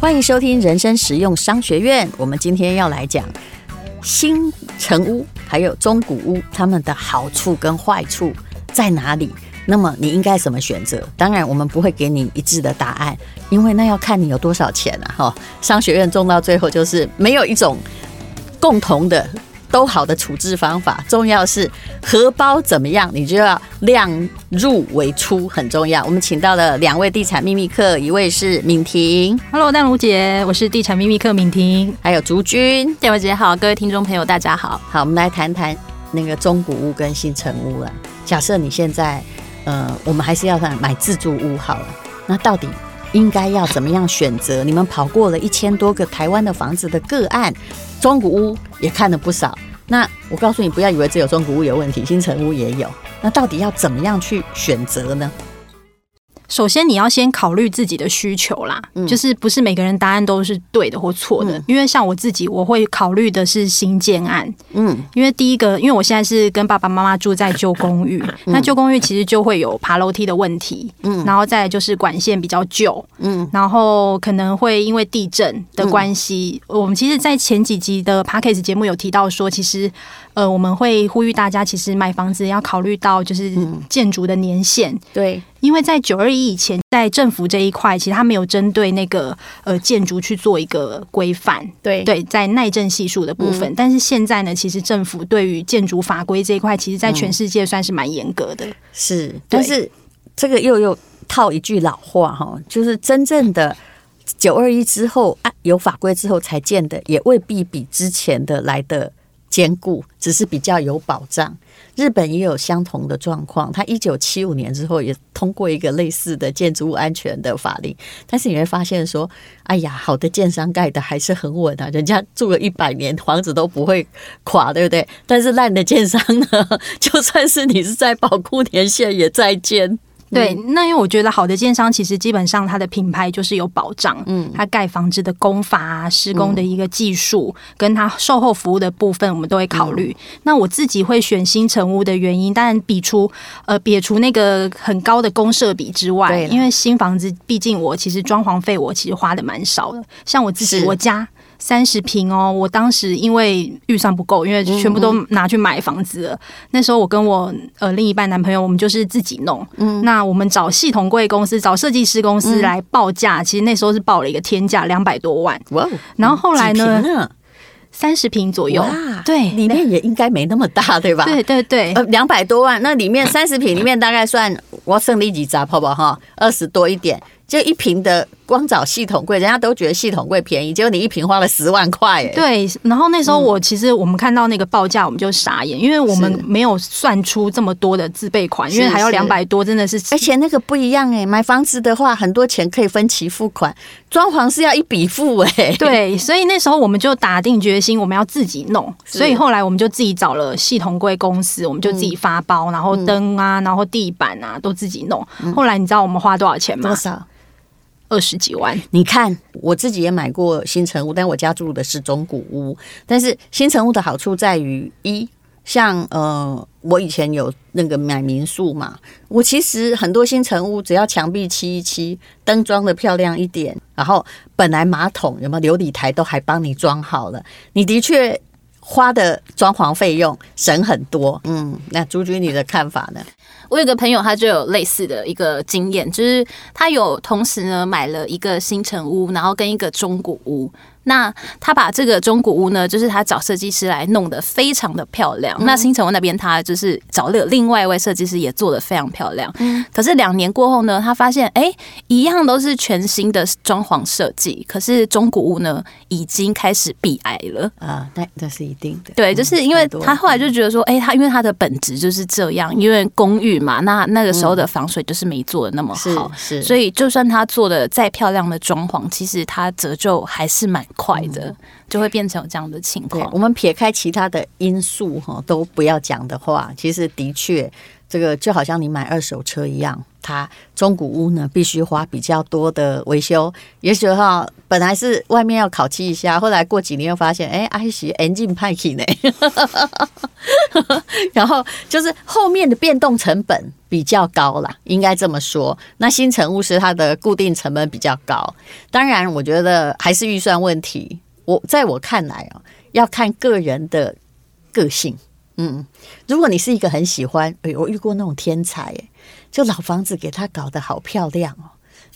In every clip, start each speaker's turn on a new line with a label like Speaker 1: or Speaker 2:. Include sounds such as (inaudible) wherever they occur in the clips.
Speaker 1: 欢迎收听人生实用商学院。我们今天要来讲新城屋还有中古屋，它们的好处跟坏处在哪里？那么你应该怎么选择？当然，我们不会给你一致的答案，因为那要看你有多少钱了！哈，商学院种到最后就是没有一种共同的。都好的处置方法，重要是荷包怎么样，你就要量入为出，很重要。我们请到了两位地产秘密客，一位是敏婷
Speaker 2: ，Hello，淡如姐，我是地产秘密客敏婷，
Speaker 1: 还有竹君，
Speaker 3: 淡如姐好，各位听众朋友大家好，
Speaker 1: 好，我们来谈谈那个中古屋跟新城屋了。假设你现在，呃，我们还是要买自住屋好了，那到底应该要怎么样选择？你们跑过了一千多个台湾的房子的个案。中古屋也看了不少，那我告诉你，不要以为只有中古屋有问题，新城屋也有。那到底要怎么样去选择呢？
Speaker 2: 首先，你要先考虑自己的需求啦，嗯，就是不是每个人答案都是对的或错的。嗯，因为像我自己，我会考虑的是新建案，嗯，因为第一个，因为我现在是跟爸爸妈妈住在旧公寓，嗯，那旧公寓其实就会有爬楼梯的问题，嗯，然后再就是管线比较旧，嗯，然后可能会因为地震的关系，嗯，我们其实，在前几集的 p a c k a g e 节目有提到说，其实。呃，我们会呼吁大家，其实买房子要考虑到就是建筑的年限，嗯，
Speaker 1: 对，
Speaker 2: 因为在九二一以前，在政府这一块，其实它没有针对那个呃建筑去做一个规范，
Speaker 1: 对。
Speaker 2: 对，在耐震系数的部分，嗯，但是现在呢，其实政府对于建筑法规这一块，其实在全世界算是蛮严格的，
Speaker 1: 是，但是这个又又套一句老话哈，就是真正的九二一之后啊，有法规之后才建的，也未必比之前的来的。坚固，只是比较有保障。日本也有相同的状况，他一九七五年之后也通过一个类似的建筑物安全的法令，但是你会发现说，哎呀，好的建商盖的还是很稳啊，人家住了一百年，房子都不会垮，对不对？但是烂的建商呢，(laughs) 就算是你是在保库年限，也在建。
Speaker 2: 对，那因为我觉得好的建商其实基本上它的品牌就是有保障，嗯，它盖房子的工法啊、施工的一个技术，跟它售后服务的部分，我们都会考虑。那我自己会选新城屋的原因，当然比除呃撇除那个很高的公设比之外，因为新房子毕竟我其实装潢费我其实花的蛮少的，像我自己我家。三十平哦，我当时因为预算不够，因为全部都拿去买房子了。那时候我跟我呃另一半男朋友，我们就是自己弄。嗯，那我们找系统柜公司、找设计师公司来报价，嗯，其实那时候是报了一个天价，两百多万。哇！然后后来呢？三十平左右。对，
Speaker 1: 里面也应该没那么大，对吧？
Speaker 2: 对对对。
Speaker 1: 呃，两百多万，那里面三十平里面大概算我剩你几杂好不好？哈，二十多一点，就一平的。光找系统柜，人家都觉得系统柜便宜，结果你一瓶花了十万块哎。
Speaker 2: 对，然后那时候我其实我们看到那个报价，我们就傻眼，因为我们没有算出这么多的自备款，因为还要两百多，真的是。
Speaker 1: 而且那个不一样哎，买房子的话很多钱可以分期付款，装潢是要一笔付哎。
Speaker 2: 对，所以那时候我们就打定决心，我们要自己弄。所以后来我们就自己找了系统柜公司，我们就自己发包，然后灯啊，然后地板啊都自己弄。后来你知道我们花多少钱吗？
Speaker 1: 多少？
Speaker 2: 二十几万，
Speaker 1: 你看我自己也买过新城屋，但我家住的是中古屋。但是新城屋的好处在于一，像呃，我以前有那个买民宿嘛，我其实很多新城屋只要墙壁漆一漆，灯装的漂亮一点，然后本来马桶有没有流理台都还帮你装好了，你的确花的装潢费用省很多。嗯，那朱军你的看法呢？
Speaker 3: 我有个朋友，他就有类似的一个经验，就是他有同时呢买了一个新城屋，然后跟一个中古屋。那他把这个中古屋呢，就是他找设计师来弄得非常的漂亮。嗯、那新城屋那边他就是找了另外一位设计师，也做得非常漂亮。嗯。可是两年过后呢，他发现哎、欸，一样都是全新的装潢设计，可是中古屋呢已经开始壁癌了
Speaker 1: 啊。那那是一定的。
Speaker 3: 对，就是因为他后来就觉得说，哎、欸，他因为他的本质就是这样，因为公寓嘛，那那个时候的防水就是没做的那么好，是，所以就算他做的再漂亮的装潢，其实它折旧还是蛮。快的就会变成有这样的情况。
Speaker 1: 我们撇开其他的因素哈，都不要讲的话，其实的确这个就好像你买二手车一样，它中古屋呢必须花比较多的维修。也许哈，本来是外面要烤漆一下，后来过几年又发现，哎，(laughs) 还是 engine 派气呢。(laughs) 然后就是后面的变动成本比较高啦，应该这么说。那新成屋是它的固定成本比较高。当然，我觉得还是预算问题。我在我看来哦，要看个人的个性。嗯，如果你是一个很喜欢，哎，我遇过那种天才，哎，就老房子给他搞得好漂亮哦，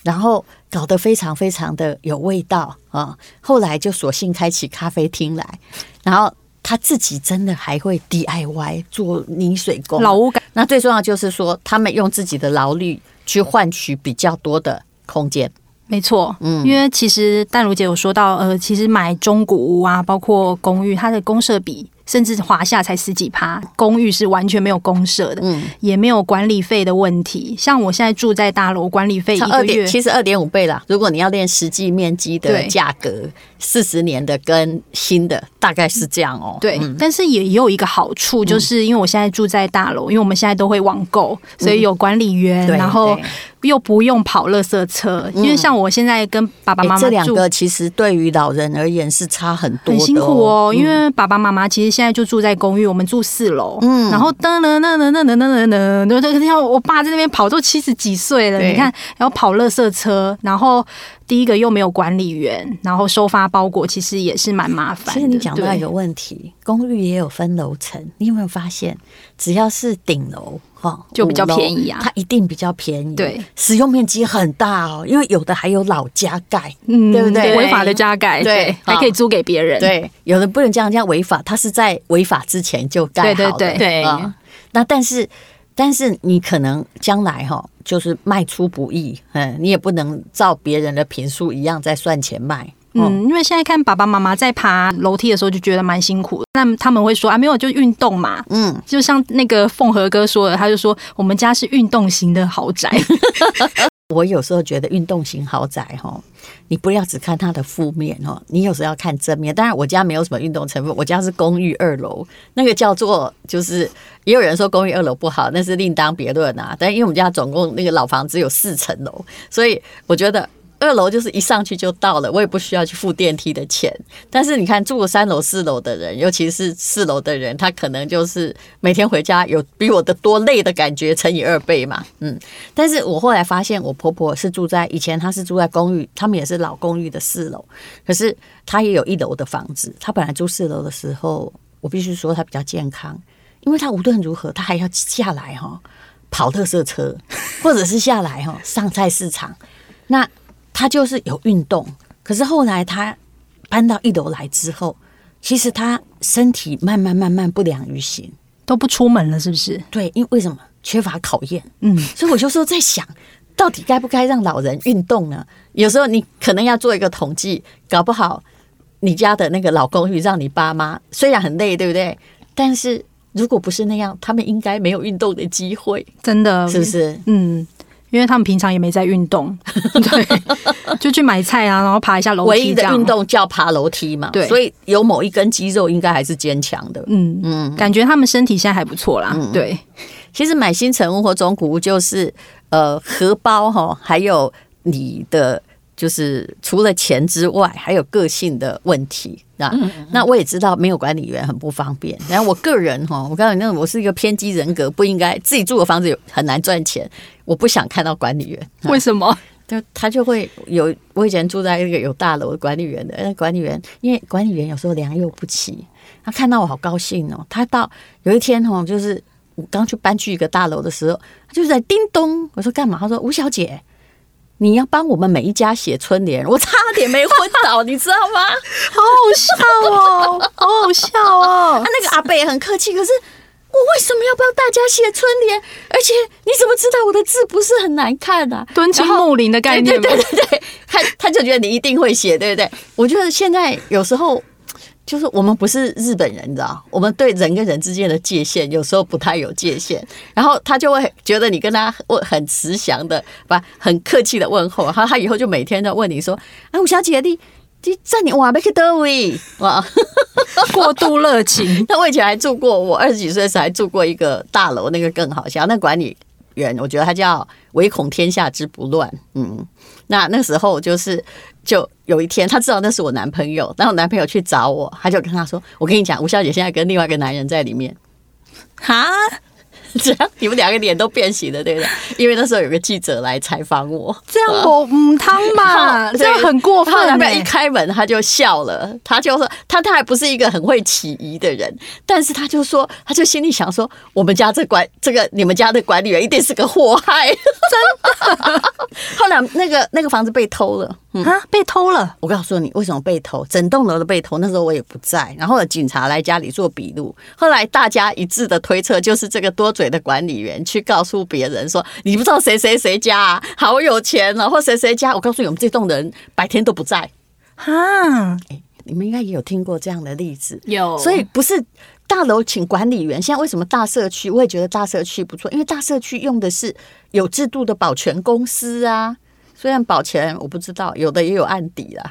Speaker 1: 然后搞得非常非常的有味道啊，后来就索性开起咖啡厅来，然后他自己真的还会 DIY 做泥水工，
Speaker 2: 老屋感。
Speaker 1: 那最重要就是说，他们用自己的劳力去换取比较多的空间。
Speaker 2: 没错，嗯，因为其实淡如姐有说到，呃，其实买中古屋啊，包括公寓，它的公设比。甚至华夏才十几趴，公寓是完全没有公社的，嗯，也没有管理费的问题。像我现在住在大楼，管理费一个月
Speaker 1: 其实二点五倍了。如果你要练实际面积的价格，四十年的跟新的大概是这样哦。
Speaker 2: 对，但是也有一个好处，就是因为我现在住在大楼，因为我们现在都会网购，所以有管理员，然后又不用跑垃圾车。因为像我现在跟爸爸妈妈住，这
Speaker 1: 两个其实对于老人而言是差很多，
Speaker 2: 很辛苦哦。因为爸爸妈妈其实。现在就住在公寓，我们住四楼，嗯，然后噔噔噔噔噔噔噔噔，对对，像我爸在那边跑，都七十几岁了，你看，然后跑垃圾车，然后第一个又没有管理员，然后收发包裹，其实也是蛮麻烦。
Speaker 1: 其实你讲到一个问题，公寓也有分楼层，你有没有发现，只要是顶楼哈，
Speaker 2: 就比较便宜啊，
Speaker 1: 它一定比较便宜，
Speaker 2: 对，
Speaker 1: 使用面积很大哦，因为有的还有老加盖，嗯，对不对？
Speaker 2: 违法的加盖，对，还可以租给别人，
Speaker 1: 对，有的不能这样，这样违法，它是在违法之前就盖好的，对对对，那但是。但是你可能将来哈，就是卖出不易，嗯，你也不能照别人的坪数一样在算钱卖，
Speaker 2: 嗯，因为现在看爸爸妈妈在爬楼梯的时候就觉得蛮辛苦的，那他们会说啊，没有就运动嘛，嗯，就像那个凤和哥说的，他就说我们家是运动型的豪宅。(laughs)
Speaker 1: 我有时候觉得运动型豪宅哈，你不要只看它的负面哦，你有时候要看正面。当然，我家没有什么运动成分，我家是公寓二楼，那个叫做就是，也有人说公寓二楼不好，那是另当别论啊。但因为我们家总共那个老房子有四层楼，所以我觉得。二楼就是一上去就到了，我也不需要去付电梯的钱。但是你看住三楼、四楼的人，尤其是四楼的人，他可能就是每天回家有比我的多累的感觉，乘以二倍嘛。嗯，但是我后来发现，我婆婆是住在以前，她是住在公寓，他们也是老公寓的四楼，可是她也有一楼的房子。她本来住四楼的时候，我必须说她比较健康，因为她无论如何，她还要下来哈跑特色车，或者是下来哈上菜市场。那他就是有运动，可是后来他搬到一楼来之后，其实他身体慢慢慢慢不良于行，
Speaker 2: 都不出门了，是不是？
Speaker 1: 对，因为为什么缺乏考验？嗯，所以我就说在想，到底该不该让老人运动呢？有时候你可能要做一个统计，搞不好你家的那个老公寓让你爸妈虽然很累，对不对？但是如果不是那样，他们应该没有运动的机会，
Speaker 2: 真的
Speaker 1: 是不是？
Speaker 2: 嗯。因为他们平常也没在运动，(laughs) 对，就去买菜啊，然后爬一下楼梯。
Speaker 1: 唯一的运动叫爬楼梯嘛，对，所以有某一根肌肉应该还是坚强的。
Speaker 2: 嗯嗯，感觉他们身体现在还不错啦。嗯、对，
Speaker 1: 其实买新城屋或中古屋就是呃荷包哈，还有你的。就是除了钱之外，还有个性的问题啊。那我也知道没有管理员很不方便。然后我个人哈，我告诉你，那我是一个偏激人格，不应该自己住的房子有很难赚钱。我不想看到管理员，
Speaker 2: 为什么？
Speaker 1: 就他就会有。我以前住在一个有大楼的管理员的，那管理员因为管理员有时候良莠不齐，他看到我好高兴哦。他到有一天哈，就是我刚去搬去一个大楼的时候，他就在叮咚，我说干嘛？他说吴小姐。你要帮我们每一家写春联，(laughs) 我差点没昏倒，(laughs) 你知道吗？
Speaker 2: 好好笑哦，好好笑哦。(laughs)
Speaker 1: 啊，那个阿贝也很客气，可是我为什么要帮大家写春联？而且你怎么知道我的字不是很难看啊？
Speaker 2: 敦亲睦邻的概念，
Speaker 1: 对对对对，他他就觉得你一定会写，对不对？我觉得现在有时候。就是我们不是日本人，你知道？我们对人跟人之间的界限有时候不太有界限，然后他就会觉得你跟他问很慈祥的，不很客气的问候，然后他以后就每天都问你说：“啊，吴小姐，你你在你哇，没去德威哇，
Speaker 2: 过度热情。(laughs)
Speaker 1: 那我以前还住过，我二十几岁时还住过一个大楼，那个更好笑。那管理我觉得他叫唯恐天下之不乱。嗯，那那时候就是，就有一天他知道那是我男朋友，然后男朋友去找我，他就跟他说：“我跟你讲，吴小姐现在跟另外一个男人在里面。”哈。(laughs) 这样你们两个脸都变形了，对不对？因为那时候有个记者来采访我，
Speaker 2: 这样我嗯汤嘛，(laughs) 这样很过分。
Speaker 1: 男朋友一开门他就笑了，他就说他他还不是一个很会起疑的人，但是他就说，他就心里想说，我们家这管这个你们家的管理员一定是个祸害，真的。(laughs) 后来那个那个房子被偷了。
Speaker 2: 啊！被偷了！
Speaker 1: 我告诉你，为什么被偷？整栋楼都被偷。那时候我也不在，然后警察来家里做笔录。后来大家一致的推测，就是这个多嘴的管理员去告诉别人说：“你不知道谁谁谁家啊，好有钱啊，或谁谁家。”我告诉你，我们这栋人白天都不在。哈，欸，你们应该也有听过这样的例子。
Speaker 3: 有，
Speaker 1: 所以不是大楼请管理员。现在为什么大社区？我也觉得大社区不错，因为大社区用的是有制度的保全公司啊。虽然保全我不知道，有的也有案底了，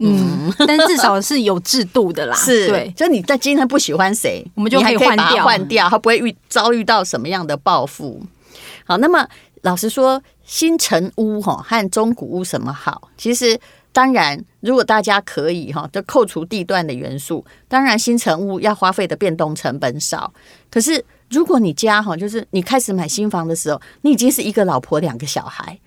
Speaker 2: 嗯，但至少是有制度的啦。
Speaker 1: 是，对，就你在今天不喜欢谁，
Speaker 2: 我们就可以换掉，
Speaker 1: 换掉，他不会遇遭遇到什么样的报复。好，那么老实说，新城屋哈和中古屋什么好？其实当然，如果大家可以哈，就扣除地段的元素，当然新城屋要花费的变动成本少。可是如果你家哈，就是你开始买新房的时候，你已经是一个老婆两个小孩。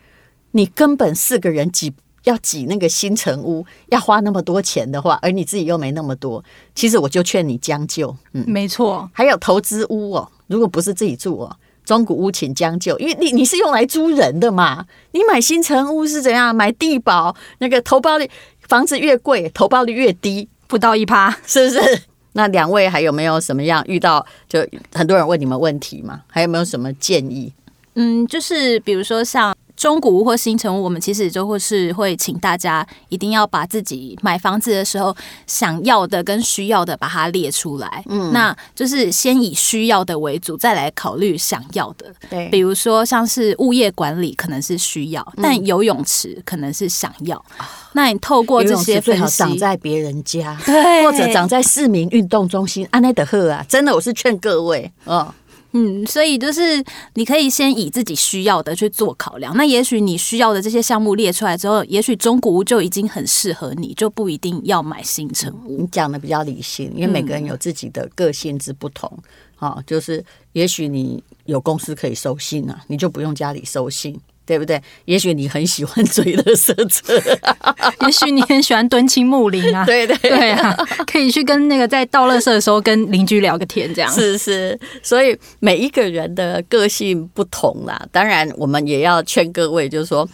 Speaker 1: 你根本四个人挤要挤那个新城屋，要花那么多钱的话，而你自己又没那么多，其实我就劝你将就。嗯，
Speaker 2: 没错。
Speaker 1: 还有投资屋哦，如果不是自己住哦，中古屋请将就，因为你你是用来租人的嘛。你买新城屋是怎样？买地保那个投报率，房子越贵，投报率越低，
Speaker 2: 不到一趴，
Speaker 1: 是不是？那两位还有没有什么样遇到？就很多人问你们问题嘛？还有没有什么建议？
Speaker 3: 嗯，就是比如说像。中古屋或新城屋，我们其实就会是会请大家一定要把自己买房子的时候想要的跟需要的把它列出来。嗯，那就是先以需要的为主，再来考虑想要的。对，比如说像是物业管理可能是需要，但游泳池可能是想要。那你透过这些
Speaker 1: 最好长在别人家，对，或者长在市民运动中心。安内德赫啊，真的，我是劝各位哦。
Speaker 3: 嗯，所以就是你可以先以自己需要的去做考量。那也许你需要的这些项目列出来之后，也许中古屋就已经很适合你，就不一定要买新城屋。
Speaker 1: 你讲的比较理性，因为每个人有自己的个性之不同。啊、嗯，就是也许你有公司可以收信啊，你就不用家里收信。对不对？也许你很喜欢追乐色车，(laughs)
Speaker 2: 也许你很喜欢蹲青木林啊。(laughs)
Speaker 1: 对对对
Speaker 2: 啊，可以去跟那个在倒乐色的时候跟邻居聊个天，这样
Speaker 1: 是是。所以每一个人的个性不同啦，当然我们也要劝各位，就是说，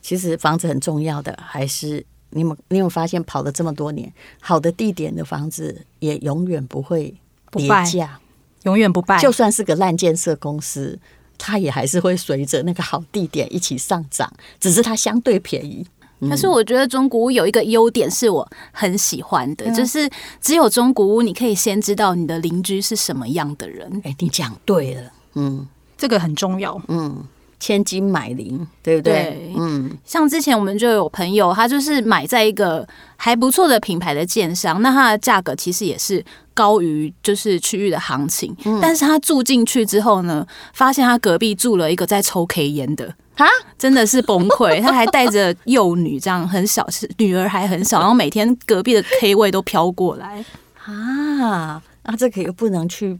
Speaker 1: 其实房子很重要的，还是你们你有发现跑了这么多年，好的地点的房子也永远不会跌价，
Speaker 2: 永远不败，
Speaker 1: 就算是个烂建设公司。它也还是会随着那个好地点一起上涨，只是它相对便宜。
Speaker 3: 可是我觉得中古屋有一个优点是我很喜欢的，就是只有中古屋你可以先知道你的邻居是什么样的人。
Speaker 1: 哎，你讲对了，嗯，
Speaker 2: 这个很重要，
Speaker 1: 嗯。千金买邻，对不对？
Speaker 3: 对，嗯，像之前我们就有朋友，他就是买在一个还不错的品牌的建商，那它的价格其实也是高于就是区域的行情，嗯，但是他住进去之后呢，发现他隔壁住了一个在抽 K 烟的啊，真的是崩溃。他还带着幼女，这样很小，是女儿还很小，(laughs) 然后每天隔壁的 K 位都飘过来
Speaker 1: 啊，那这个又不能去，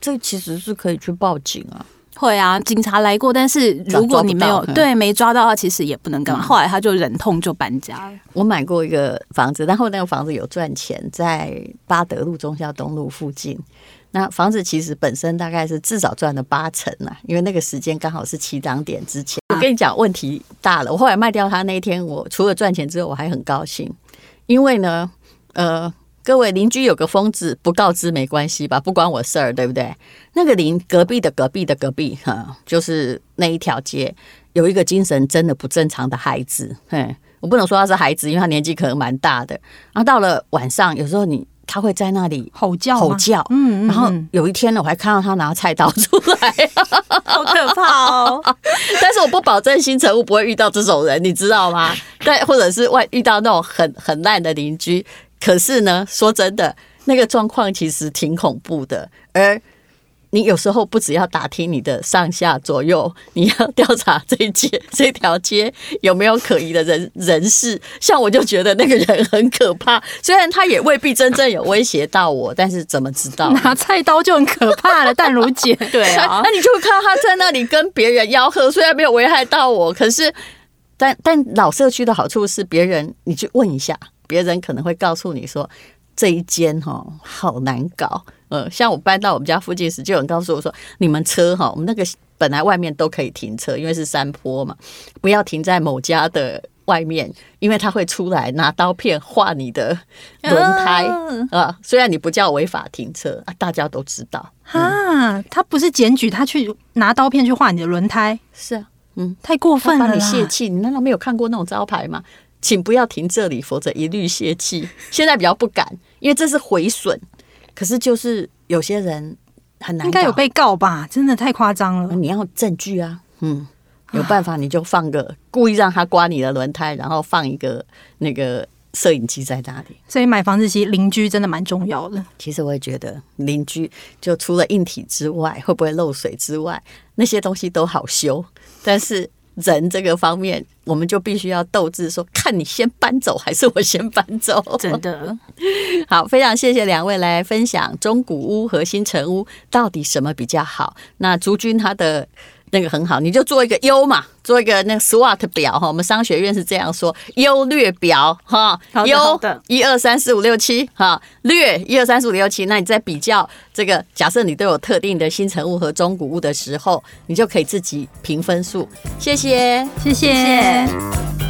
Speaker 1: 这其实是可以去报警啊。
Speaker 3: 会啊，警察来过，但是如果你没有对没抓到的话，其实也不能干嘛。后来他就忍痛就搬家了。
Speaker 1: 我买过一个房子，然后那个房子有赚钱，在八德路中孝东路附近。那房子其实本身大概是至少赚了八成啊，因为那个时间刚好是起涨点之前。(laughs) 我跟你讲，问题大了。我后来卖掉它那一天，我除了赚钱之后，我还很高兴，因为呢，呃。各位邻居有个疯子不告知没关系吧，不关我事儿，对不对？那个邻隔壁的隔壁的隔壁，哈，就是那一条街有一个精神真的不正常的孩子，嘿，我不能说他是孩子，因为他年纪可能蛮大的。然后到了晚上，有时候你他会在那里
Speaker 2: 吼叫，
Speaker 1: 吼叫，嗯，然后有一天呢，我还看到他拿菜刀出来，
Speaker 2: 好可怕哦！(laughs)
Speaker 1: 但是我不保证新城屋不会遇到这种人，你知道吗？对，或者是外遇到那种很很烂的邻居。可是呢，说真的，那个状况其实挺恐怖的，而。你有时候不只要打听你的上下左右，你要调查这一街 (laughs) 这条街有没有可疑的人人士。像我就觉得那个人很可怕，虽然他也未必真正有威胁到我，但是怎么知道
Speaker 2: 拿菜刀就很可怕了？淡如姐，(laughs)
Speaker 1: 对啊，那你就看到他在那里跟别人吆喝，虽然没有危害到我，可是但但老社区的好处是，别人你去问一下，别人可能会告诉你说。这一间哈好难搞，呃，像我搬到我们家附近时，就有人告诉我说，你们车哈，我们那个本来外面都可以停车，因为是山坡嘛，不要停在某家的外面，因为他会出来拿刀片划你的轮胎 (laughs) 啊。虽然你不叫违法停车啊，大家都知道
Speaker 2: 啊，他不是检举，他去拿刀片去划你的轮胎，
Speaker 1: 是啊，嗯，
Speaker 2: 太过分了，
Speaker 1: 帮你泄气，你难道没有看过那种招牌吗？请不要停这里，否则一律泄气。(laughs) 现在比较不敢，因为这是毁损。可是就是有些人很难，
Speaker 2: 应该有被告吧？真的太夸张了。
Speaker 1: 你要证据啊，嗯，有办法你就放个故意让他刮你的轮胎，然后放一个那个摄影机在那里。
Speaker 2: 所以买房子其实邻居真的蛮重要的。
Speaker 1: 其实我也觉得邻居就除了硬体之外，会不会漏水之外，那些东西都好修，但是。人这个方面，我们就必须要斗智，说看你先搬走还是我先搬走。
Speaker 3: 真的 (laughs)
Speaker 1: 好，非常谢谢两位来分享中古屋和新城屋到底什么比较好。那竹君他的。那个很好，你就做一个优嘛，做一个那个 SWOT 表哈。我们商学院是这样说，优劣表哈，优一二三四五六七哈，略一二三四五六七。那你在比较这个，假设你都有特定的新成物和中古物的时候，你就可以自己评分数。谢谢，
Speaker 2: 谢谢。谢谢。